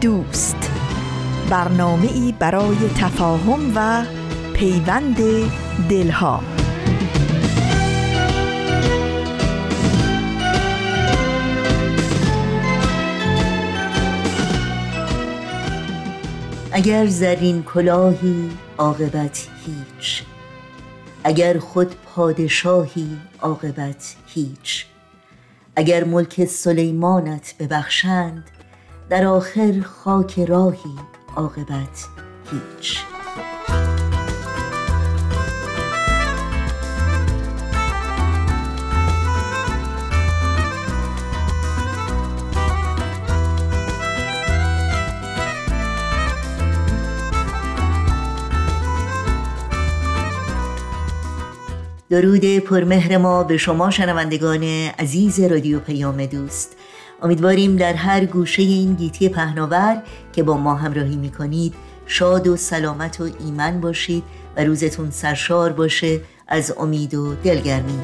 دوست. برنامه ای برای تفاهم و پیوند دلها. اگر زرین کلاهی عاقبت هیچ اگر خود پادشاهی عاقبت هیچ اگر ملک سلیمانت ببخشند در آخر خاک راهی عاقبت هیچ. درود پرمهر ما به شما شنوندگان عزیز رادیو پیام دوست. امیدواریم در هر گوشه این گیتی پهناور که با ما همراهی می‌کنید شاد و سلامت و ایمن باشید و روزتون سرشار باشه از امید و دلگرمی.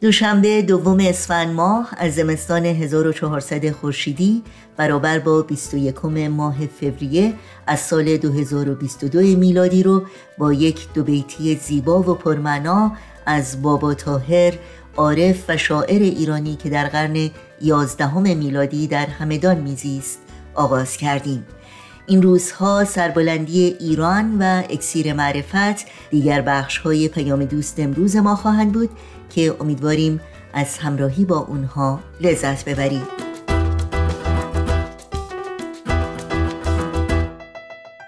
دوشنبه دوم اسفند ماه از زمستان 1400 خورشیدی برابر با 21 ماه فوریه از سال 2022 میلادی رو با یک دو بیتی زیبا و پرمعنا از بابا تاهر عارف و شاعر ایرانی که در قرن 11 میلادی در همدان میزیست آغاز کردیم. این روزها سربلندی ایران و اکسیر معرفت دیگر بخش های پیام دوست امروز ما خواهند بود. که امیدواریم از همراهی با اونها لذت ببرید.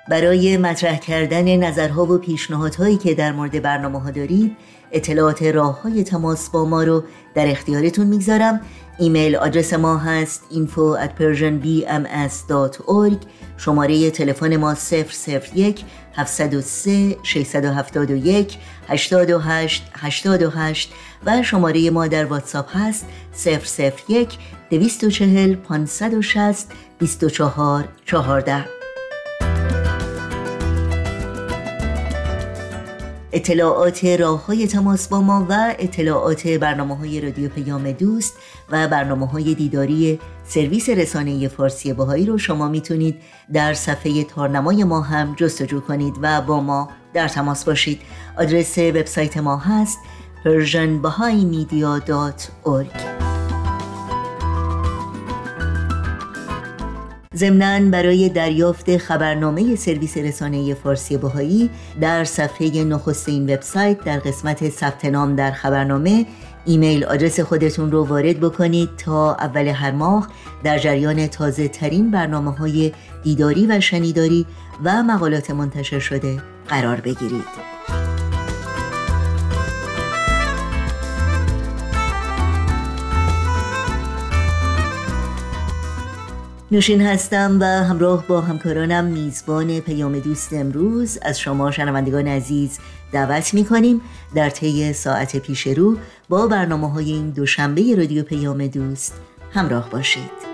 برای مطرح کردن نظرها و پیشنهادهایی که در مورد برنامه ها دارید اطلاعات راه های تماس با ما رو در اختیارتون می‌گذارم. ایمیل آدرس ما هست info at persianbms.org شماره تلفن ما 001 703 671 828 828 و شماره ما در واتساپ هست 001 240 560 24 14 اطلاعات راه های تماس با ما و اطلاعات برنامه های رادیو پیام دوست و برنامه های دیداری سرویس رسانه فارسی باهایی رو شما می‌تونید در صفحه تارنمای ما هم جستجو کنید و با ما در تماس باشید. آدرس وبسایت ما هست persianbahaimedia.org ضمنا برای دریافت خبرنامه سرویس رسانه فارسی بهایی در صفحه نخست این وبسایت در قسمت ثبت نام در خبرنامه ایمیل آدرس خودتون رو وارد بکنید تا اول هر ماه در جریان تازه ترین برنامه های دیداری و شنیداری و مقالات منتشر شده قرار بگیرید. نوشین هستم و همراه با همکارانم میزبان پیام دوست امروز. از شما شنوندگان عزیز دعوت می کنیم در طی ساعت پیش رو با برنامه های این دوشنبه رادیو پیام دوست همراه باشید.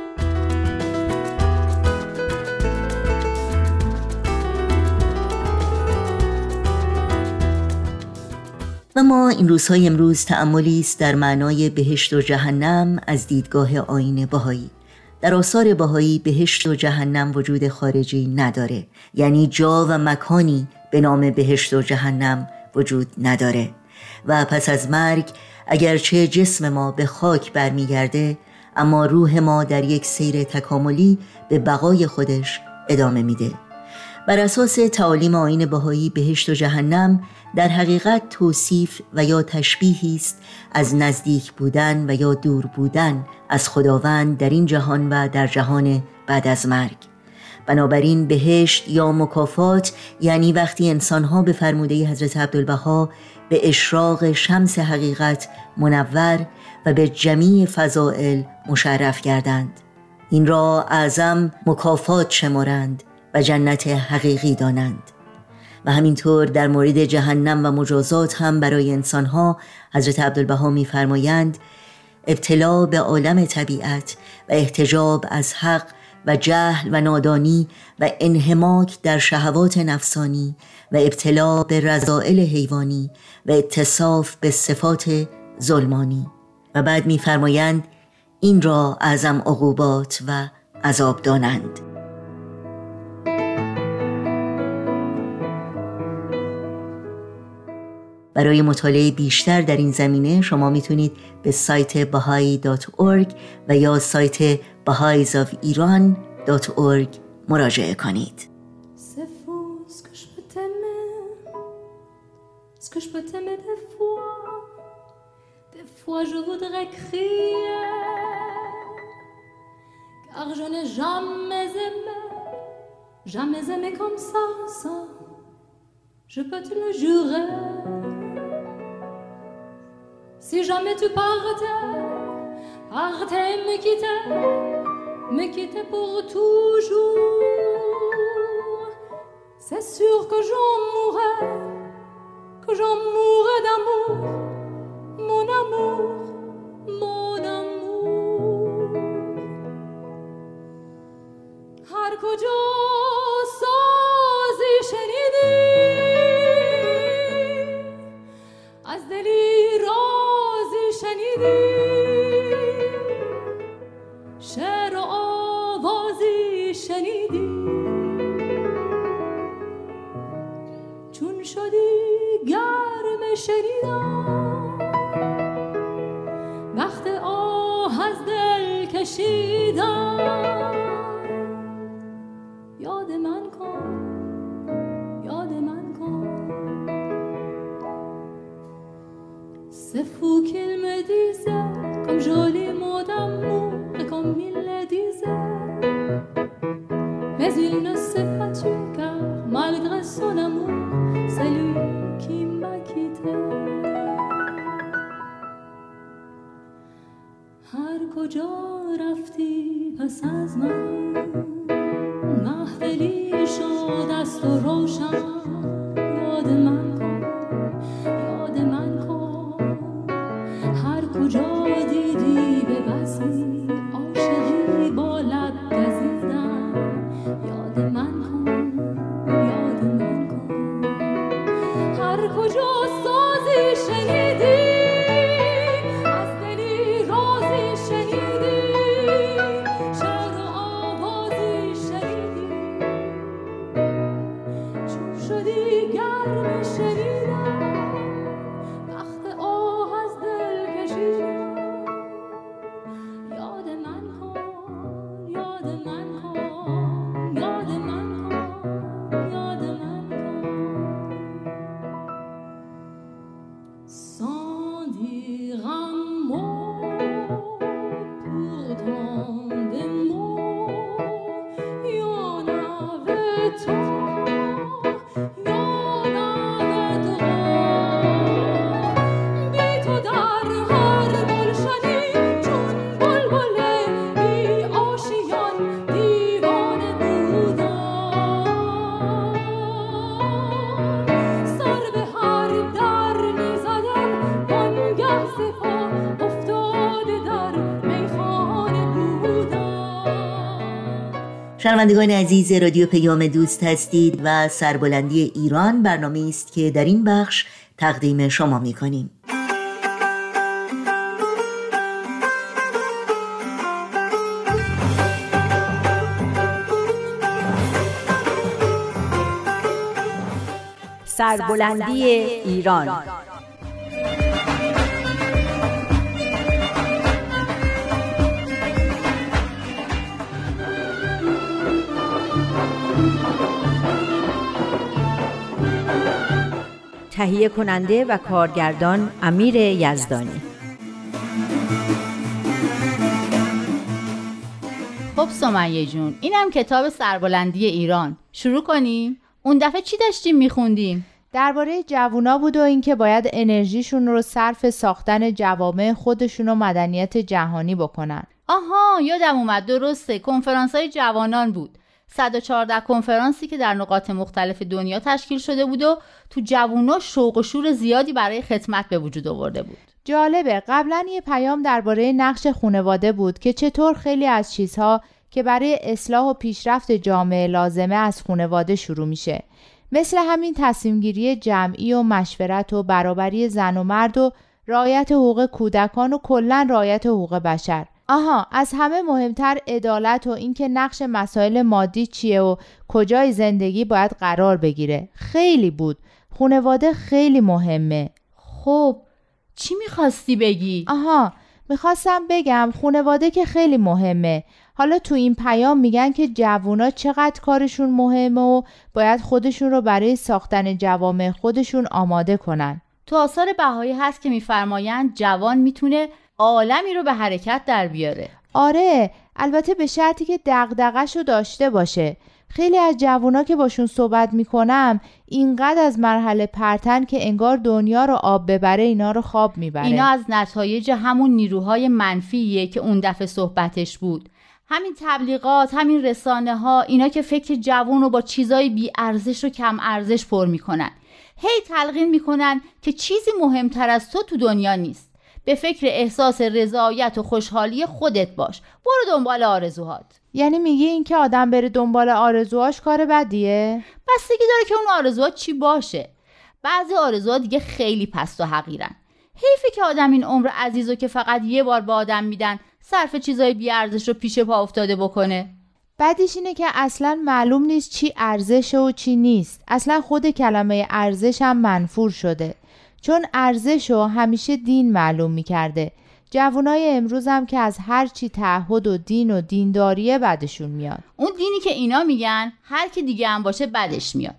و ما این روزهای امروز تأملی است در معنای بهشت و جهنم از دیدگاه آین بهایی. در آثار بهایی بهشت و جهنم وجود خارجی نداره. یعنی جا و مکانی به نام بهشت و جهنم وجود نداره. و پس از مرگ اگرچه جسم ما به خاک برمیگرده اما روح ما در یک سیر تکاملی به بقای خودش ادامه میده. بر اساس تعالیم آین بهایی بهشت و جهنم در حقیقت توصیف و یا تشبیهی است از نزدیک بودن و یا دور بودن از خداوند در این جهان و در جهان بعد از مرگ. بنابراین بهشت یا مکافات یعنی وقتی انسانها به فرموده حضرت عبدالبها به اشراق شمس حقیقت منور و به جمیع فضائل مشرف گردند. این را اعظم مکافات شمارند. و جنت حقیقی دانند. و همینطور در مورد جهنم و مجازات هم برای انسانها حضرت عبدالبها میفرمایند ابتلا به عالم طبیعت و احتجاب از حق و جهل و نادانی و انهماک در شهوات نفسانی و ابتلا به رضائل حیوانی و اتصاف به صفات ظلمانی. و بعد میفرمایند این را اعظم عقوبات و عذاب دانند. برای مطالعه بیشتر در این زمینه شما می‌تونید به سایت bahai.org و یا سایت bahaisofiran.org مراجعه کنید car je n'ai jamais aimé, jamais aimé comme ça, ça, je peux te le jurer. Si jamais tu partais, partais me quitter, me quitter pour toujours, c'est sûr que j'en mourrais, que j'en mourrais d'amour. Mon amour, mon amour. شنیدم. وقت آه از دل کشیدم. شنوندگان عزیز رادیو پیام دوست هستید و سربلندی ایران برنامه است که در این بخش تقدیم شما می کنیم. سربلندی ایران تهیه کننده و کارگردان امیر یزدانی. خب سمیه جون اینم کتاب سربلندی ایران. شروع کنیم؟ اون دفعه چی داشتیم میخوندیم؟ درباره جوونا بود و اینکه باید انرژیشون رو صرف ساختن جوامع خودشون و مدنیت جهانی بکنن. آها یادم اومد. درسته کنفرانس های جوانان بود. 114 کنفرانسی که در نقاط مختلف دنیا تشکیل شده بود و تو جوونا شوق و شور زیادی برای خدمت به وجود آورده بود. جالبه قبلا یه پیام درباره نقش خانواده بود که چطور خیلی از چیزها که برای اصلاح و پیشرفت جامعه لازمه از خانواده شروع میشه. مثل همین تصمیمگیری جمعی و مشورت و برابری زن و مرد و رعایت حقوق کودکان و کلا رعایت حقوق بشر. آها از همه مهمتر عدالت و اینکه نقش مسائل مادی چیه و کجای زندگی باید قرار بگیره. خیلی بود. خونواده خیلی مهمه. خب چی می‌خواستی بگی؟ آها می‌خواستم بگم خونواده که خیلی مهمه. حالا تو این پیام میگن که جوونا چقدر کارشون مهمه و باید خودشون رو برای ساختن جوامع خودشون آماده کنن. تو آثار بهایی هست که میفرمایند جوان می‌تونه عالمی رو به حرکت در بیاره. آره البته به شرطی که دغدغش رو داشته باشه. خیلی از جوونا که باشون صحبت می‌کنم اینقدر از مرحله پرتن که انگار دنیا رو آب ببره اینا رو خواب می‌بره. اینا از نتایج همون نیروهای منفیه که اون دفعه صحبتش بود. همین تبلیغات همین رسانه ها اینا که فکر جوون رو با چیزای بی ارزش و کم ارزش پر می‌کنن. هی تلقین می‌کنن که چیزی مهمتر از تو تو دنیا نیست. به فکر احساس رضایت و خوشحالی خودت باش. برو دنبال آرزوهات. یعنی میگی اینکه آدم بره دنبال آرزوهاش کار بدیه؟ بستگی داره که اون آرزوها چی باشه. بعضی آرزوها دیگه خیلی پست و حقیرن. حیفه که آدم این عمر عزیز که فقط یه بار به آدم میدن صرف چیزای بی ارزش رو پیش پا افتاده بکنه. بعدش اینه که اصلا معلوم نیست چی ارزشه و چی نیست. اصلا خود کلمه ارزش هم منفور شده. چون ارزش رو همیشه دین معلوم می‌کرده. جوانای امروز هم که از هر چی تعهد و دین و دینداریه بدشون میاد. اون دینی که اینا میگن هر کی دیگه هم باشه بدش میاد.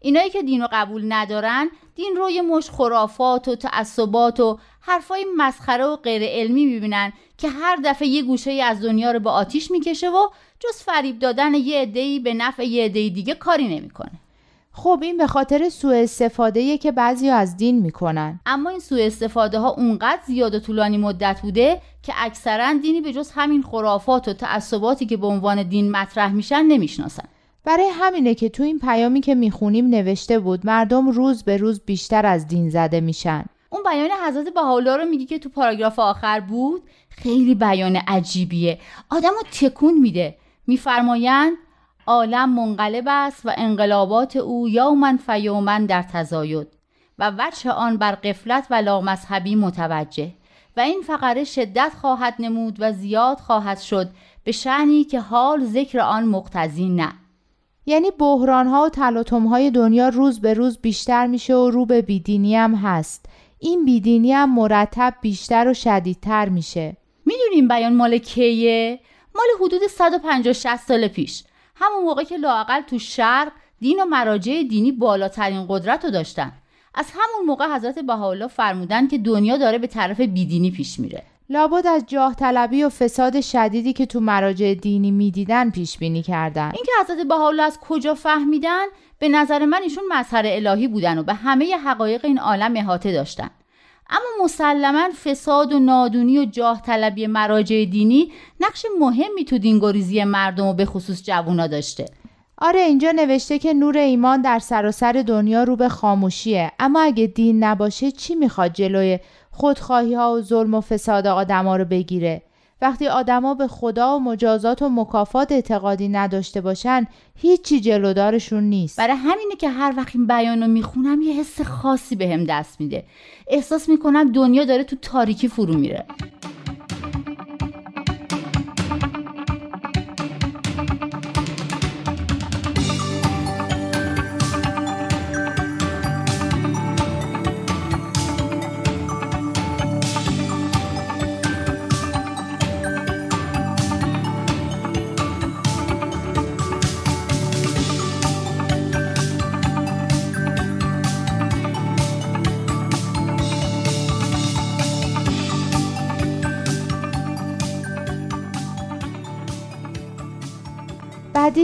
اینایی که دین رو قبول ندارن دین رو یه مش خرافات و تعصبات و حرفای مسخره و غیر علمی می‌بینن که هر دفعه یه گوشه از دنیا رو به آتیش می‌کشه و جز فریب دادن یه عده‌ای به نفع یه عده دیگه کاری نمی‌کنه. خب این به خاطر سوء استفاده که بعضی از دین می‌کنن. اما این سوء استفاده ها اونقدر زیاد و طولانی مدت بوده که اکثرا دینی به جز همین خرافات و تعصباتی که به عنوان دین مطرح میشن نمی‌شناسن. برای همینه که تو این پیامی که می‌خونیم نوشته بود مردم روز به روز بیشتر از دین زده میشن. اون بیان حضرت بهاءالله رو میگی که تو پاراگراف آخر بود؟ خیلی بیان عجیبیه. آدم رو تکون میده. میفرمایند عالم منقلب است و انقلابات او یوماً فیوماً در تزاید و وجه آن بر غفلت و لامذهبی متوجه و این فقره شدت خواهد نمود و زیاد خواهد شد به شأنی که حال ذکر آن مقتضی نه. یعنی بحران ها و تلاطم های دنیا روز به روز بیشتر میشه و رو به بیدینی هم هست. این بیدینی هم مرتب بیشتر و شدیدتر میشه. می‌دونیم بیان مال کیه؟ مال حدود 150 60 سال پیش. همون موقع که لاقل تو شرق دین و مراجع دینی بالاترین قدرت رو داشتن. از همون موقع حضرت بهاءالله فرمودن که دنیا داره به طرف بیدینی پیش میره. لابد از جاه طلبی و فساد شدیدی که تو مراجع دینی می‌دیدن پیش بینی کردن. اینکه حضرت بهاءالله از کجا فهمیدن؟ به نظر من ایشون مظهر الهی بودن و به همه حقایق این عالم احاطه داشتن. اما مسلما فساد و نادونی و جاه طلبی مراجع دینی نقش مهمی تو دینگریزی مردم و به خصوص جوونا داشته. آره اینجا نوشته که نور ایمان در سراسر دنیا رو به خاموشیه. اما اگه دین نباشه چی می‌خواد جلوی خودخواهی ها و ظلم و فساد آدما رو بگیره؟ وقتی آدما به خدا و مجازات و مکافات اعتقادی نداشته باشن هیچی جلودارشون نیست. برای همینه که هر وقت این بیان رو می‌خونم یه حس خاصی بهم به دست میده. احساس می‌کنم دنیا داره تو تاریکی فرو میره.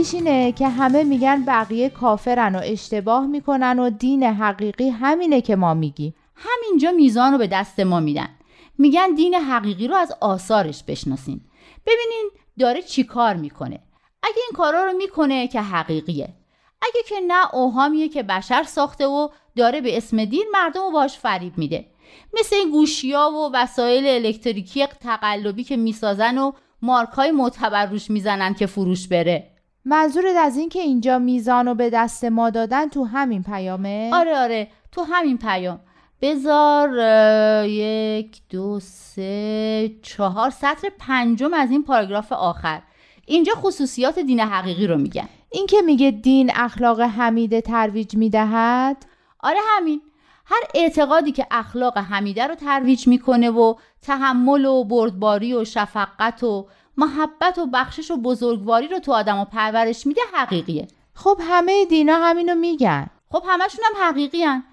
بعدیش اینه که همه میگن بقیه کافرن و اشتباه می‌کنن و دین حقیقی همینه که ما میگیم. همینجا میزان رو به دست ما میدن. میگن دین حقیقی رو از آثارش بشناسین. ببینین داره چی کار می‌کنه. اگه این کارا رو می‌کنه که حقیقیه. اگه که نه اوهامیه که بشر ساخته و داره به اسم دین مردم رو باش فریب میده. مثل این گوشیا و وسایل الکتریکی تقلبی که می‌سازن و مارک های معتبر روش می‌زنن که فروش بره. منظورت از این که اینجا میزان رو به دست ما دادن تو همین پیامه؟ آره آره تو همین پیام. بذار اه، یک دو سه چهار سطر پنجم از این پاراگراف آخر. اینجا خصوصیات دین حقیقی رو میگن. این که میگه دین اخلاق حمیده ترویج می‌دهد؟ آره همین. هر اعتقادی که اخلاق حمیده رو ترویج می‌کنه و تحمل و بردباری و شفقت و محبت و بخشش و بزرگواری رو تو آدم پرورش میده حقیقیه خب همه دینا همینو میگن خب همشون هم حقیقی هن.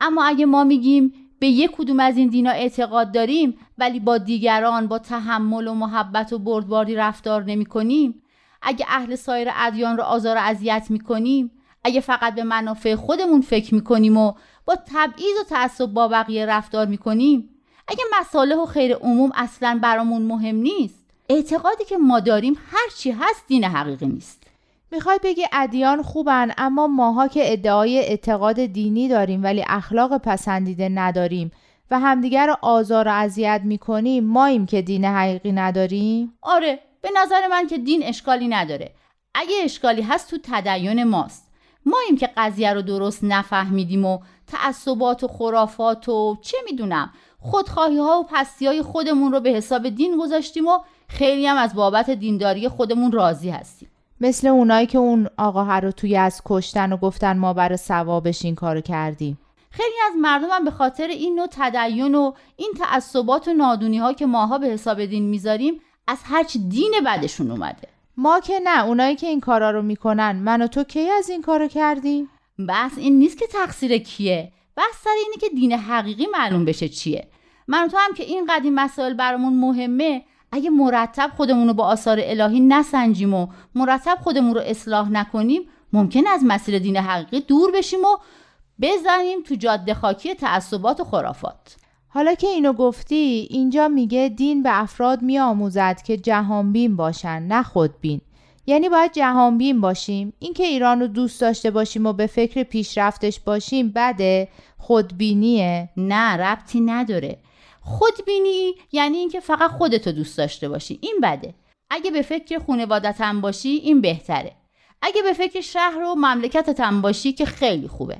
اما اگه ما میگیم به یک کدوم از این دینا اعتقاد داریم ولی با دیگران با تحمل و محبت و بردباری رفتار نمی کنیم اگه اهل سایر ادیان رو آزار و اذیت می کنیم اگه فقط به منافع خودمون فکر می کنیم و با تبعیض و تعصب با بقیه رفتار می کنیم اگه مصالح و خیر عموم اصلا برامون مهم نیست اعتقادی که ما داریم هرچی هست دین حقیقی نیست. می‌خوای بگی ادیان خوبن اما ماها که ادعای اعتقاد دینی داریم ولی اخلاق پسندیده نداریم و همدیگر رو آزار و اذیت می‌کنیم ماییم که دین حقیقی نداریم؟ آره به نظر من که دین اشکالی نداره. اگه اشکالی هست تو تدین ماست. ماییم که قضیه رو درست نفهمیدیم و تعصبات و خرافات و چه می‌دونم خودخواهی ها و پستی های خودمون رو به حساب دین گذاشتیم و خیلی هم از بابت دینداری خودمون راضی هستیم. مثل اونایی که اون آقا رو توی از کشتن و گفتن ما برای ثوابش این کارو کردیم. خیلی از مردم هم به خاطر این نوع تدین و این تعصبات و نادونی ها که ماها به حساب دین می‌ذاریم از هرچی دین بدشون اومده. ما که نه اونایی که این کارا رو می‌کنن من و تو کی از این کارو کردیم؟ بس این نیست که تقصیر کیه. بس سر اینه که دین حقیقی معلوم بشه چیه. من و تو هم که این قدیم مسائل برامون مهمه اگه مرتب خودمون رو با آثار الهی نسنجیم و مرتب خودمون رو اصلاح نکنیم ممکن از مسیر دین حقیقی دور بشیم و بزنیم تو جاده خاکی تعصبات و خرافات. حالا که اینو گفتی اینجا میگه دین به افراد میآموزد که جهانبین باشن نه خودبین. یعنی باید جهانبین باشیم. اینکه ایران رو دوست داشته باشیم و به فکر پیشرفتش باشیم بده خودبینیه. نه ربطی نداره. خودبینی یعنی اینکه فقط خودتو دوست داشته باشی. این بده. اگه به فکر خانوادتم باشی این بهتره. اگه به فکر شهر و مملکتتم باشی که خیلی خوبه.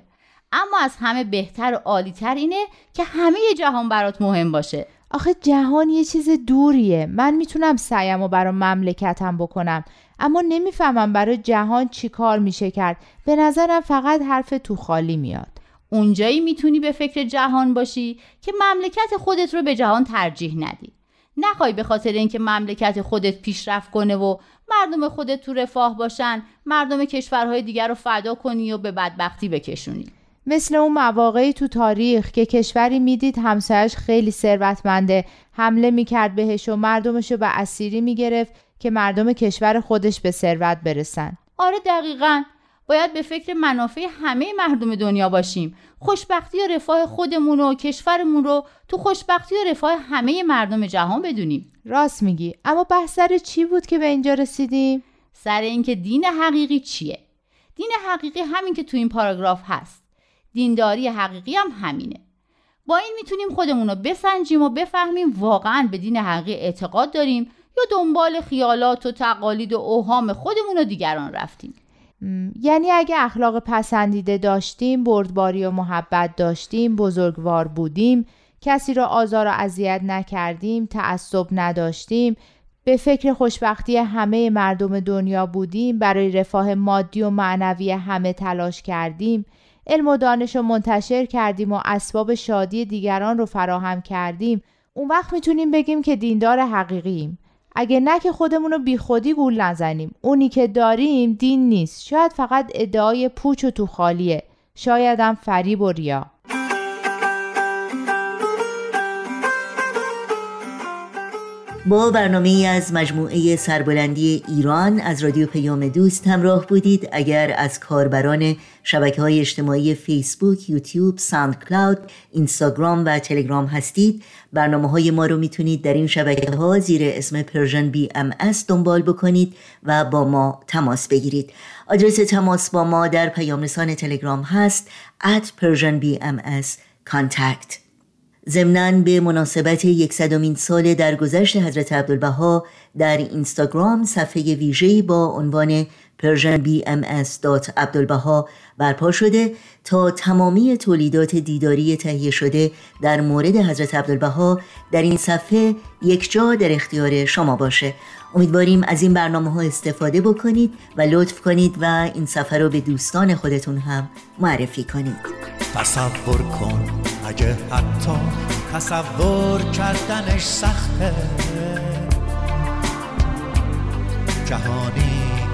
اما از همه بهتر و عالیتر اینه که همه جهان برات مهم باشه. آخه جهان یه چیز دوریه. من می‌تونم سعیم و برای مملکتم بکنم. اما نمی‌فهمم برای جهان چی کار میشه کرد. به نظرم فقط حرف تو خالی میاد. اونجایی می‌تونی به فکر جهان باشی که مملکت خودت رو به جهان ترجیح ندی. نخوای به خاطر اینکه مملکت خودت پیشرفت کنه و مردم خودت تو رفاه باشن مردم کشورهای دیگر رو فدا کنی و به بدبختی بکشونی. مثل اون مواقعی تو تاریخ که کشوری می‌دید همسایش خیلی ثروتمنده حمله می‌کرد بهش و مردمش رو به اسیری می‌گرفت که مردم کشور خودش به ثروت برسن. آره دقیقا. باید به فکر منافع همه مردم دنیا باشیم. خوشبختی و رفاه خودمون و کشورمون رو تو خوشبختی و رفاه همه مردم جهان بدونیم. راست میگی. اما بحث سر چی بود که به اینجا رسیدیم؟ سر اینکه دین حقیقی چیه؟ دین حقیقی همین که تو این پاراگراف هست. دینداری حقیقی هم همینه. با این می‌تونیم خودمون رو بسنجیم و بفهمیم واقعا به دین حقیقی اعتقاد داریم یا دنبال خیالات و تقالید و اوهام خودمون و دیگران رفتیم. یعنی اگه اخلاق پسندیده داشتیم بردباری و محبت داشتیم بزرگوار بودیم کسی را آزار و اذیت نکردیم تعصب نداشتیم به فکر خوشبختی همه مردم دنیا بودیم برای رفاه مادی و معنوی همه تلاش کردیم علم و دانش رو منتشر کردیم و اسباب شادی دیگران رو فراهم کردیم. اون وقت می‌تونیم بگیم که دیندار حقیقیم اگه نه که خودمون رو بی خودی گول نزنیم. اونی که داریم دین نیست. شاید فقط ادعای پوچ و تو خالیه. شاید هم فریب و ریا. با برنامه ای از مجموعه سربلندی ایران از رادیو پیام دوست همراه بودید. اگر از کاربران شبکه های اجتماعی فیسبوک، یوتیوب، ساند کلاود، اینستاگرام و تلگرام هستید. برنامه های ما رو می‌تونید در این شبکه ها زیر اسم Persian BMS دنبال بکنید و با ما تماس بگیرید. آدرس تماس با ما در پیام رسان تلگرام هست at Persian BMS contact. ضمناً به مناسبت یکصدمین سال درگذشت حضرت عبدالبها در اینستاگرام صفحه ویژه‌ای با عنوان persianbms.abdulbaha برپا شده تا تمامی تولیدات دیداری تهیه شده در مورد حضرت عبدالبها در این صفحه یک جا در اختیار شما باشه. امیدواریم از این برنامه ها استفاده بکنید و لطف کنید و این سفر رو به دوستان خودتون هم معرفی کنید. تصور کن اگه حتی تصور کردنش سخته. جهانی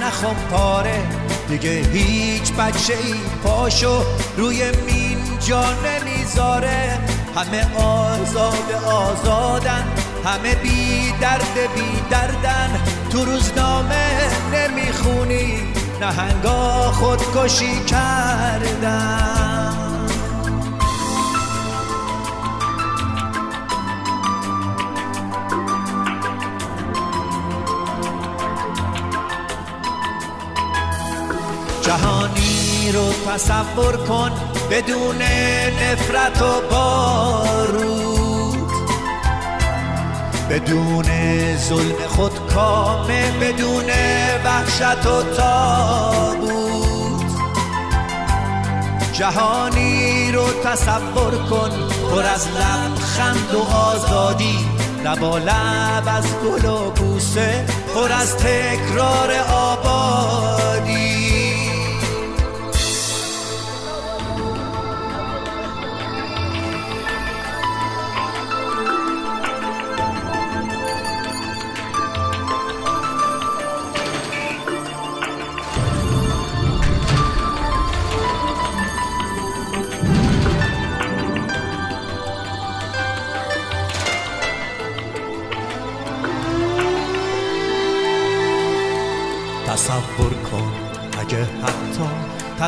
نه پاره. دیگه هیچ بچه ای پاشو روی مین جا نمی‌ذاره. همه آزاد آزادن همه بی درد بی دردن. تو روزنامه نمی‌خونی نهنگا خودکشی کردن. جهانی رو تصور کن بدون نفرت و بارود بدون ظلم خود کامه بدون وحشت و تابود جهانی رو تصور کن پر از لبخند و آزادی لبا لب از گل و بوسه پر از تکرار آبادی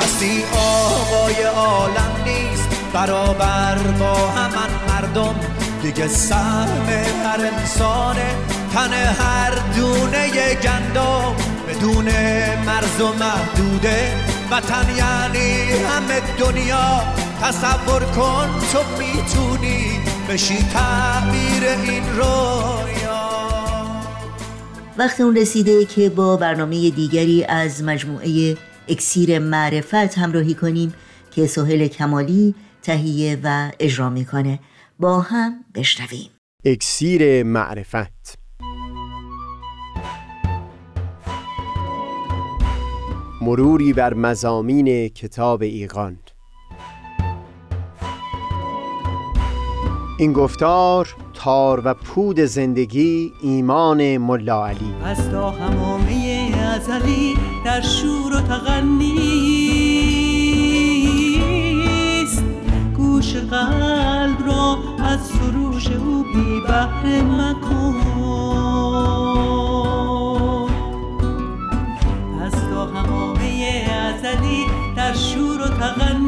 کسی آقای عالم نیست برابر با همان مردم. دیگه سهم هر انسانه تن هر دونه گندم. بدون مرز و محدوده وطن یعنی همه دنیا. تصور کن تو می‌تونی بشی تعبیر این رویا. وقت اون رسیده که با برنامه دیگری از مجموعه اکسیر معرفت همراهی کنیم که سهل کمالی تهیه و اجرا می‌کنه. با هم بشنویم. اکسیر معرفت. مروری بر مزامین کتاب ایقان این گفتار تار و پود زندگی ایمان ملا علی. از تا همامه ازلی در شور و تغنیست گوش قلب را از سروش او بی بحر مکن. از تا همامه ازلی در شور و تغنیست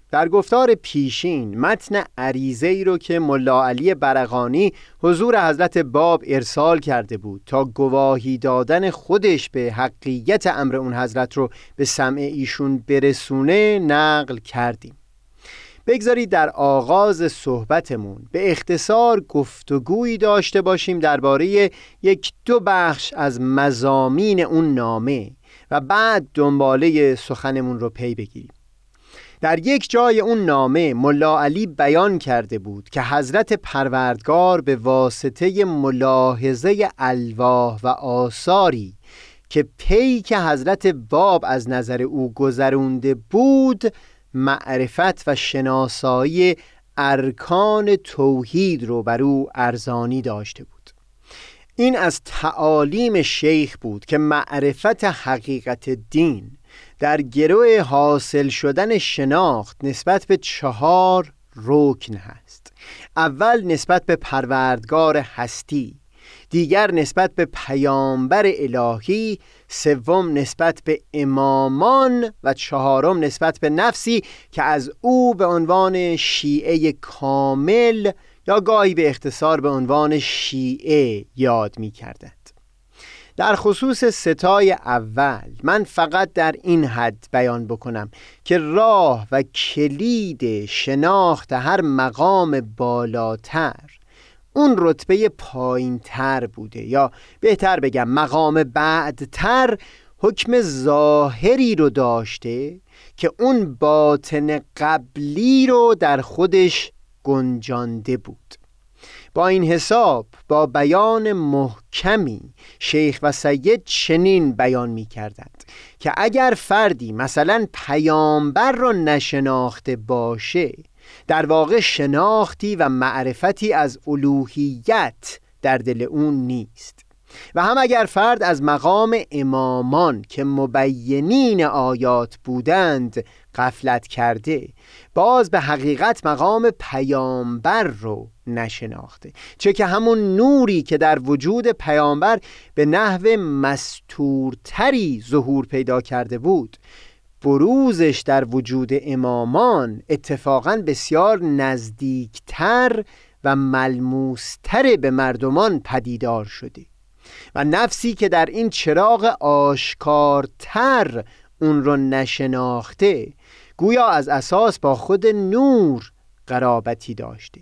در گفتار پیشین متن عریضه ای رو که ملا علی برقانی حضور حضرت باب ارسال کرده بود تا گواهی دادن خودش به حقیقت امر اون حضرت رو به سمع ایشون برسونه نقل کردیم. بگذارید در آغاز صحبتمون به اختصار گفتگویی داشته باشیم درباره یک دو بخش از مزامین اون نامه و بعد دنباله سخنمون رو پی بگیریم. در یک جای اون نامه ملا علی بیان کرده بود که حضرت پروردگار به واسطه ملاحظه الواح و آثاری که پی که حضرت باب از نظر او گذرونده بود معرفت و شناسایی ارکان توحید رو بر او ارزانی داشته بود. این از تعالیم شیخ بود که معرفت حقیقت دین در گروه حاصل شدن شناخت نسبت به چهار رکن هست. اول نسبت به پروردگار هستی دیگر نسبت به پیامبر الهی سوم نسبت به امامان و چهارم نسبت به نفسی که از او به عنوان شیعه کامل یا گاهی به اختصار به عنوان شیعه یاد می کردند در خصوص ستای اول من فقط در این حد بیان بکنم که راه و کلید شناخت هر مقام بالاتر اون رتبه پایین تر بوده یا بهتر بگم مقام بعدتر حکم ظاهری رو داشته که اون باطن قبلی رو در خودش گنجانده بود. با این حساب با بیان محکمی شیخ و سید چنین بیان می کردند که اگر فردی مثلا پیامبر را نشناخته باشه در واقع شناختی و معرفتی از الوهیت در دل اون نیست. و هم اگر فرد از مقام امامان که مبینین آیات بودند قفلت کرده باز به حقیقت مقام پیامبر رو نشناخته. چه که همون نوری که در وجود پیامبر به نحو مستورتری ظهور پیدا کرده بود. بروزش در وجود امامان اتفاقا بسیار نزدیکتر و ملموستر به مردمان پدیدار شده. و نفسی که در این چراغ آشکارتر اون رو نشناخته گویا از اساس با خود نور قرابتی داشته.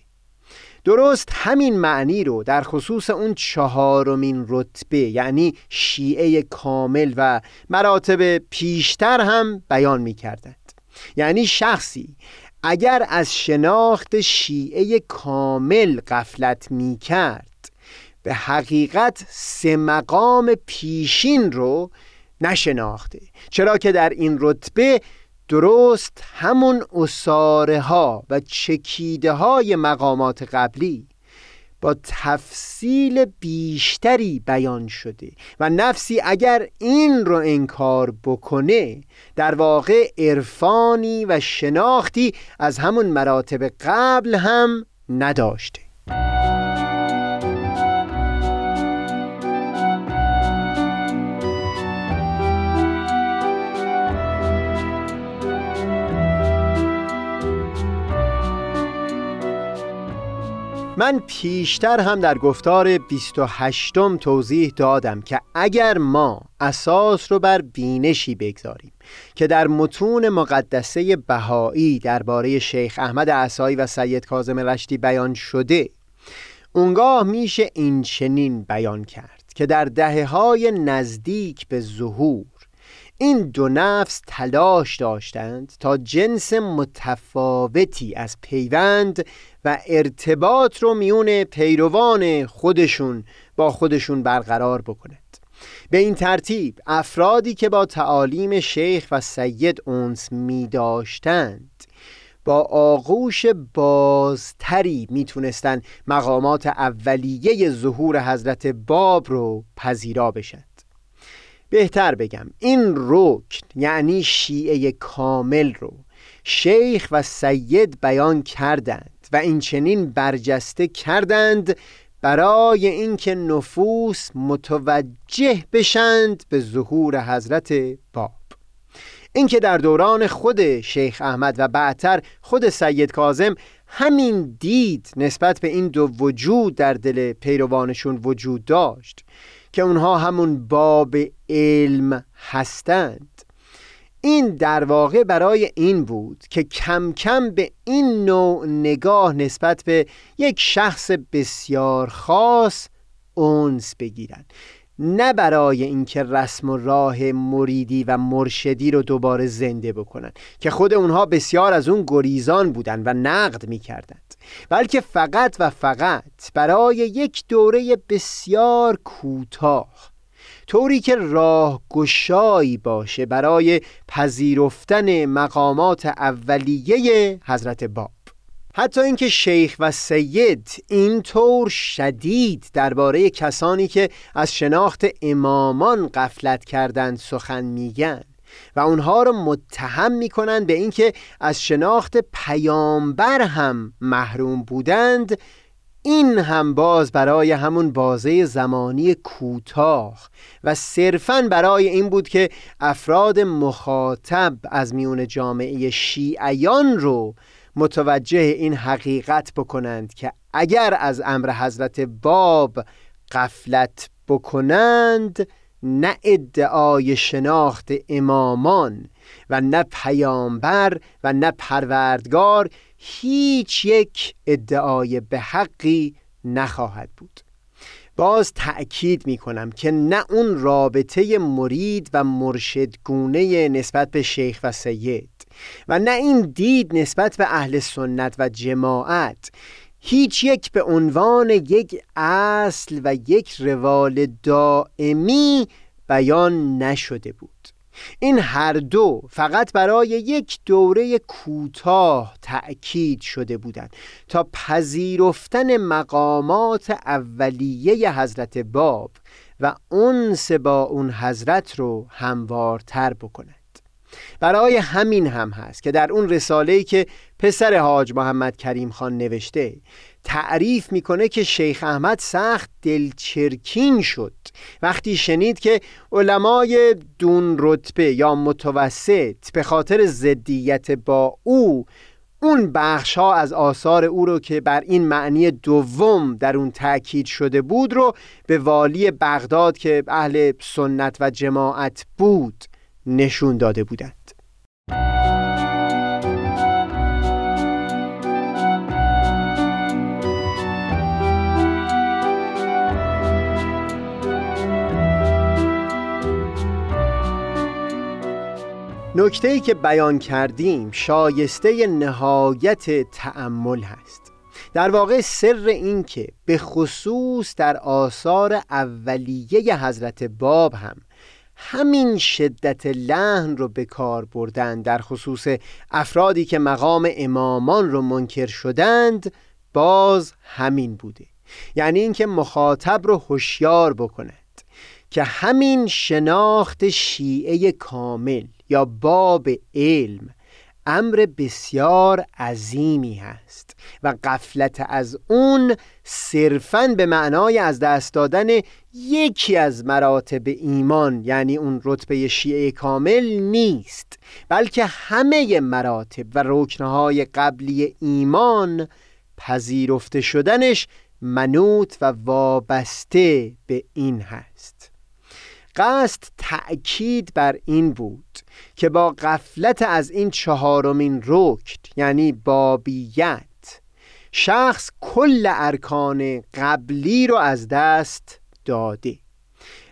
درست همین معنی رو در خصوص اون چهارمین رتبه یعنی شیعه کامل و مراتب پیشتر هم بیان می کردند یعنی شخصی اگر از شناخت شیعه کامل قفلت می کرد به حقیقت سه مقام پیشین رو نشناخته. چرا که در این رتبه درست همون اصاره ها و چکیده های مقامات قبلی با تفصیل بیشتری بیان شده و نفسی اگر این رو انکار بکنه در واقع عرفانی و شناختی از همون مراتب قبل هم نداشته. من پیشتر هم در گفتار 28 م توضیح دادم که اگر ما اساس رو بر بینشی بگذاریم که در متون مقدسه بهایی درباره شیخ احمد عصایی و سید کاظم رشتی بیان شده اونگاه میشه این چنین بیان کرد که در دهه های نزدیک به ظهور این دو نفس تلاش داشتند تا جنس متفاوتی از پیوند و ارتباط رو میون پیروان خودشون با خودشون برقرار بکند. به این ترتیب افرادی که با تعالیم شیخ و سید اونس می داشتند با آغوش بازتری می‌تونستند مقامات اولیه ظهور حضرت باب رو پذیرا بشن. بهتر بگم. این رکن یعنی شیعه کامل رو شیخ و سید بیان کردند و این چنین برجسته کردند برای اینکه نفوس متوجه بشند به ظهور حضرت باب. اینکه در دوران خود شیخ احمد و بعدتر خود سید کازم همین دید نسبت به این دو وجود در دل پیروانشون وجود داشت. که اونها همون باب علم هستند. این در واقع برای این بود که کم کم به این نوع نگاه نسبت به یک شخص بسیار خاص اونس بگیرند. نه برای اینکه رسم و راه مریدی و مرشدی رو دوباره زنده بکنن که خود اونها بسیار از اون گریزان بودند و نقد می‌کردند بلکه فقط و فقط برای یک دوره بسیار کوتاه طوری که راه گشایی باشه برای پذیرفتن مقامات اولیه حضرت باب. حتی اینکه شیخ و سید اینطور شدید درباره کسانی که از شناخت امامان قفلت کردند سخن میگن و اونها رو متهم می‌کنند به اینکه از شناخت پیامبر هم محروم بودند این هم باز برای همون بازه زمانی کوتاه و صرفا برای این بود که افراد مخاطب از میون جامعه شیعیان رو متوجه این حقیقت بکنند که اگر از امر حضرت باب قفلت بکنند نه ادعای شناخت امامان و نه پیامبر و نه پروردگار هیچ یک ادعای به حقی نخواهد بود. باز تأکید می کنم که نه اون رابطه مرید و مرشدگونه نسبت به شیخ و سید و نه این دید نسبت به اهل سنت و جماعت. هیچ یک به عنوان یک اصل و یک روال دائمی بیان نشده بود. این هر دو فقط برای یک دوره کوتاه تأکید شده بودند تا پذیرفتن مقامات اولیه حضرت باب و اونس با اون حضرت رو هموارتر بکنند. برای همین هم هست که در اون رساله‌ای که پسر حاج محمد کریم خان نوشته تعریف می‌کنه که شیخ احمد سخت دلچرکین شد. وقتی شنید که علمای دون رتبه یا متوسط به خاطر زدیت با او اون بخش ها از آثار او رو که بر این معنی دوم در اون تاکید شده بود رو به والی بغداد که اهل سنت و جماعت بود نشون داده بودند. نکته ای که بیان کردیم شایسته نهایت تأمل هست. در واقع سر این که به خصوص در آثار اولیه حضرت باب هم همین شدت لحن رو به کار بردن در خصوص افرادی که مقام امامان رو منکر شدند باز همین بوده. یعنی اینکه مخاطب رو هوشیار بکند که همین شناخت شیعه کامل یا باب علم امر بسیار عظیمی هست و قفلت از اون صرفا به معنای از دست دادن یکی از مراتب ایمان یعنی اون رتبه شیعه کامل نیست بلکه همه مراتب و رکنهای قبلی ایمان پذیرفته شدنش منوط و وابسته به این هست. قصد تأکید بر این بود که با قفلت از این چهارمین رکن یعنی بابیت شخص کل ارکان قبلی رو از دست داده.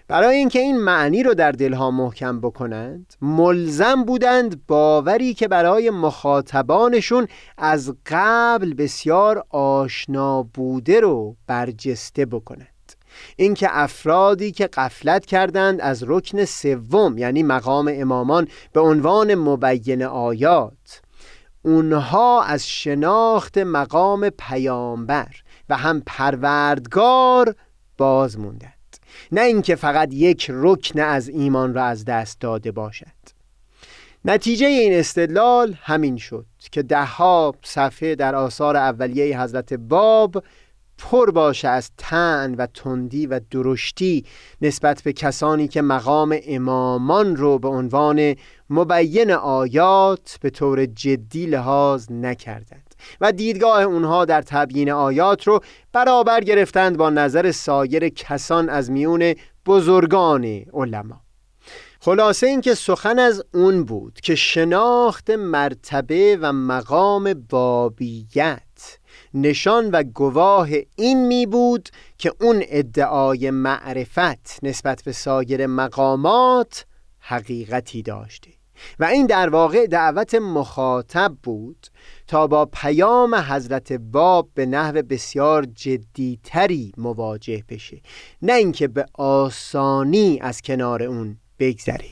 برای اینکه این معنی رو در دلها محکم بکنند ملزم بودند باوری که برای مخاطبانشون از قبل بسیار آشنا بوده رو برجسته بکنند. اینکه افرادی که قفلت کردند از رکن سوم یعنی مقام امامان به عنوان مبین آیات اونها از شناخت مقام پیامبر و هم پروردگار باز موندند. نه اینکه فقط یک رکن از ایمان را از دست داده باشد. نتیجه این استدلال همین شد که دهها صفحه در آثار اولیه حضرت باب پر باشه از تن و تندی و درشتی نسبت به کسانی که مقام امامان رو به عنوان مبین آیات به طور جدی لحاظ نکردند و دیدگاه اونها در تبیین آیات رو برابر گرفتند با نظر سایر کسان از میون بزرگان علما. خلاصه اینکه سخن از اون بود که شناخت مرتبه و مقام بابیت. نشان و گواه این می بود که اون ادعای معرفت نسبت به سایر مقامات حقیقتی داشته. و این در واقع دعوت مخاطب بود تا با پیام حضرت باب به نحو بسیار جدیتری مواجه بشه. نه اینکه به آسانی از کنار اون بگذری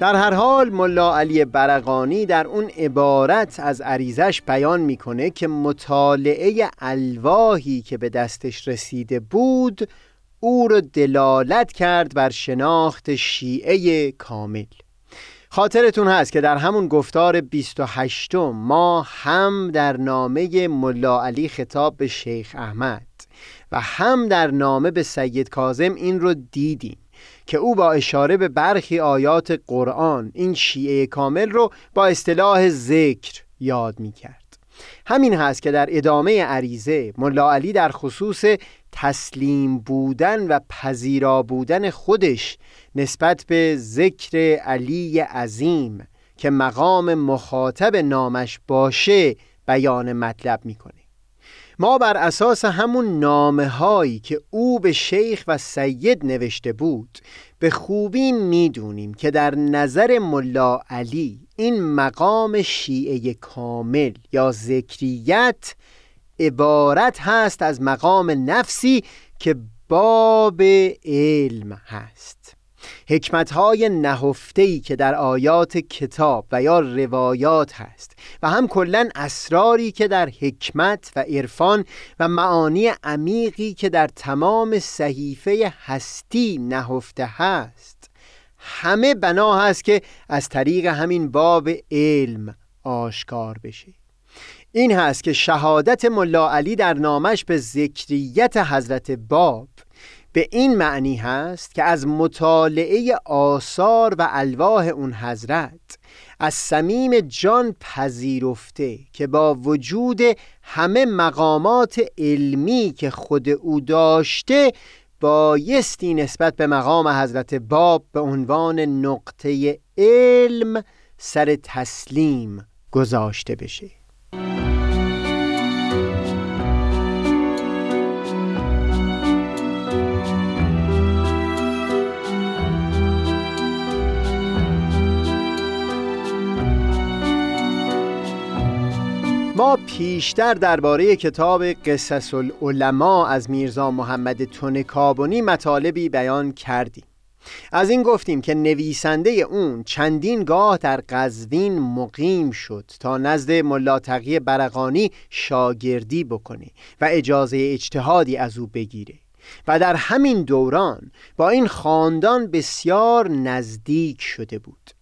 در هر حال ملا علی برقانی در اون عبارت از عریزش بیان می‌کنه که مطالعه الواهی که به دستش رسیده بود او را دلالت کرد بر شناخت شیعه کامل. خاطرتون هست که در همون گفتار 28 ما هم در نامه ملا علی خطاب به شیخ احمد و هم در نامه به سید کازم این رو دیدیم. که او با اشاره به برخی آیات قرآن این شیعه کامل رو با اصطلاح ذکر یاد می کرد همین هست که در ادامه عریضه ملا علی در خصوص تسلیم بودن و پذیرا بودن خودش نسبت به ذکر علی عظیم که مقام مخاطب نامش باشه بیان مطلب می‌کنه. ما بر اساس همون نامه هایی که او به شیخ و سید نوشته بود به خوبی می‌دونیم که در نظر ملا علی این مقام شیعه کامل یا ذکریت عبارت هست از مقام نفسی که باب علم هست. حکمت های نهفتهی که در آیات کتاب و یا روایات هست و هم کلا اسراری که در حکمت و عرفان و معانی عمیقی که در تمام صحیفه هستی نهفته هست. همه بنا هست که از طریق همین باب علم آشکار بشه این هست که شهادت ملا علی در نامش به ذکریت حضرت باب به این معنی هست که از مطالعه آثار و الواح اون حضرت از صمیم جان پذیرفته که با وجود همه مقامات علمی که خود او داشته بایستی نسبت به مقام حضرت باب به عنوان نقطه علم سر تسلیم گذاشته بشه. ما پیشتر درباره کتاب قصص العلماء از میرزا محمد تونکابونی مطالبی بیان کردیم. از این گفتیم که نویسنده اون چندین گاه در قزوین مقیم شد تا نزد ملاتقی برقانی شاگردی بکنه و اجازه اجتهادی از او بگیره و در همین دوران با این خاندان بسیار نزدیک شده بود.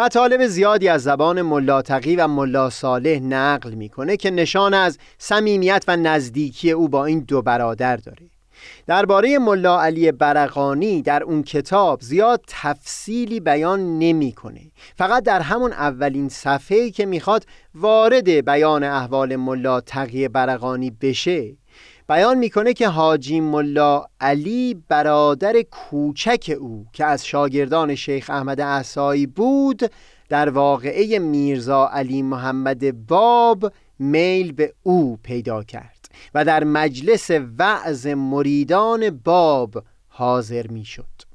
مطالب زیادی از زبان ملاتقی و ملا صالح نقل می‌کنه که نشان از صمیمیت و نزدیکی او با این دو برادر داره. درباره ملا علی برقانی در اون کتاب زیاد تفصیلی بیان نمی‌کنه. فقط در همون اولین صفحه‌ای که می‌خواد وارد بیان احوال ملا تقی برقانی بشه. بیان می‌کنه که حاجی ملا علی برادر کوچک او که از شاگردان شیخ احمد احسایی بود در واقعه میرزا علی محمد باب میل به او پیدا کرد و در مجلس وعظ مریدان باب حاضر می‌شد.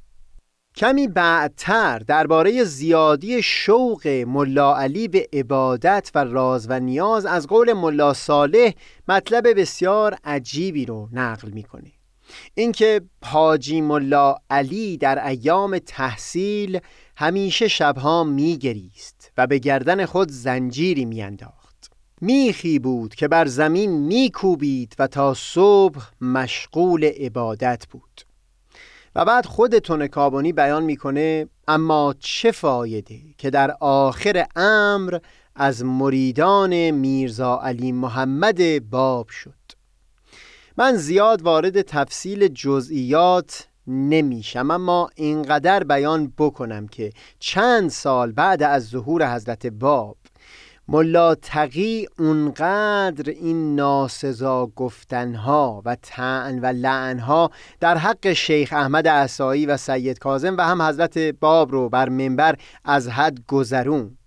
کمی بعدتر درباره زیادی شوق ملا علی به عبادت و راز و نیاز از قول ملا صالح مطلب بسیار عجیبی رو نقل می‌کنه. اینکه حاجی ملا علی در ایام تحصیل همیشه شبها میگریست و به گردن خود زنجیری میانداخت. میخی بود که بر زمین میکوبید و تا صبح مشغول عبادت بود. و بعد خود تونکابونی بیان می‌کنه اما چه فایده که در آخر امر از مریدان میرزا علی محمد باب شد؟ من زیاد وارد تفصیل جزئیات نمیشم اما اینقدر بیان بکنم که چند سال بعد از ظهور حضرت باب ملا تقی اونقدر این ناسزا گفتنها و تعن و لعنها در حق شیخ احمد عصایی و سید کازم و هم حضرت باب رو بر منبر از حد گذروند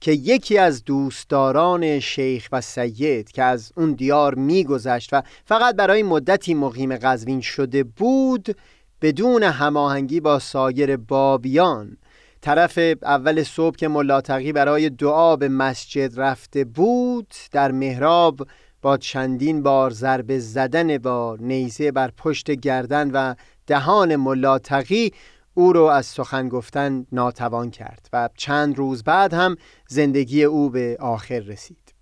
که یکی از دوستداران شیخ و سید که از اون دیار میگذشت و فقط برای مدتی مقیم قزوین شده بود بدون هماهنگی با سایر بابیان طرف اول صبح که ملاتقی برای دعا به مسجد رفته بود در محراب با چندین بار ضربه زدن با نیزه بر پشت گردن و دهان ملاتقی او رو از سخن گفتن ناتوان کرد و چند روز بعد هم زندگی او به آخر رسید.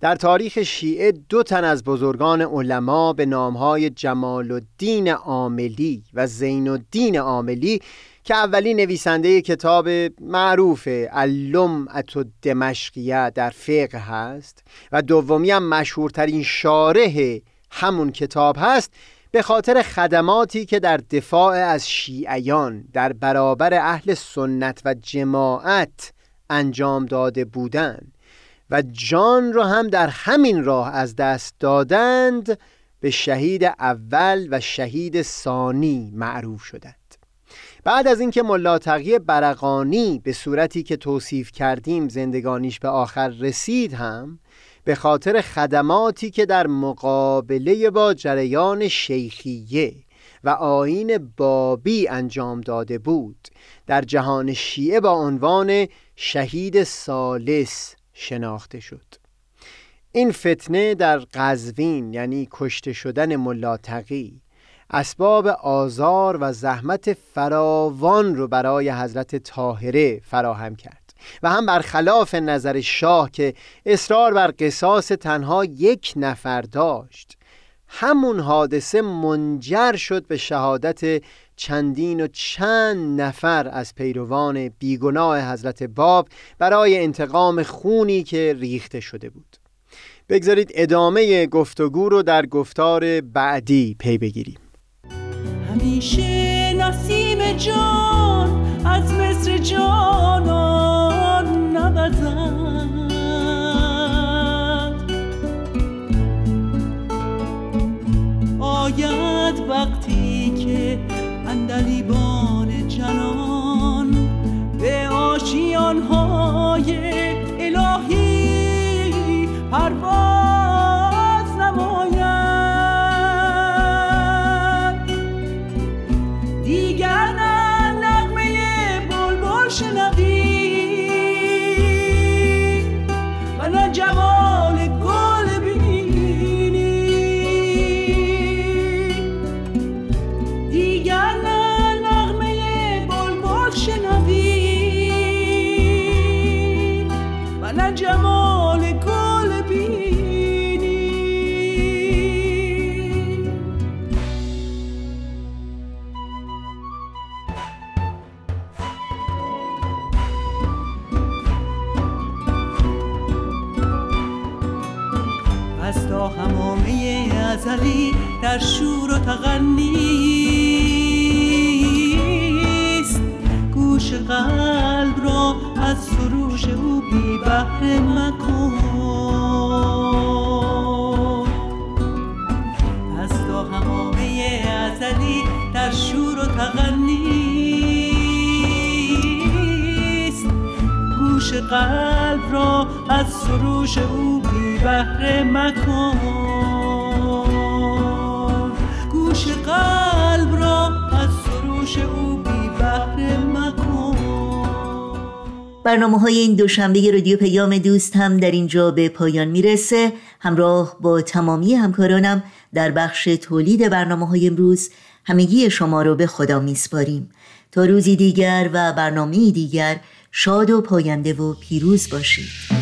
در تاریخ شیعه دو تن از بزرگان علما به نامهای جمال الدین عاملی و زین الدین عاملی که اولی نویسنده کتاب معروف علم اتو دمشقیه در فقه هست و دومی هم مشهورترین شارح همون کتاب هست به خاطر خدماتی که در دفاع از شیعیان در برابر اهل سنت و جماعت انجام داده بودند و جان را هم در همین راه از دست دادند به شهید اول و شهید ثانی معروف شدند. بعد از اینکه ملا تقی برقانی به صورتی که توصیف کردیم زندگانیش به آخر رسید هم به خاطر خدماتی که در مقابله با جریان شیخیه و آین بابی انجام داده بود در جهان شیعه با عنوان شهید سالس شناخته شد. این فتنه در قزوین یعنی کشته شدن ملاتقی اسباب آزار و زحمت فراوان رو برای حضرت طاهره فراهم کرد و هم برخلاف نظر شاه که اصرار بر قصاص تنها یک نفر داشت همون حادثه منجر شد به شهادت چندین و چند نفر از پیروان بیگناه حضرت باب برای انتقام خونی که ریخته شده بود. بگذارید ادامه گفتگو رو در گفتار بعدی پی بگیریم. همیشه نسیم جان از مصر جانان نوزد. آید وقتی که اندلیبان جنان به آشیانهای الهی پرواز برنامه های این دوشنبه رادیو پیام دوست هم در اینجا به پایان می‌رسه. همراه با تمامی همکارانم در بخش تولید برنامه های امروز همگی شما رو به خدا میسپاریم. تا روزی دیگر و برنامه دیگر شاد و پاینده و پیروز باشید.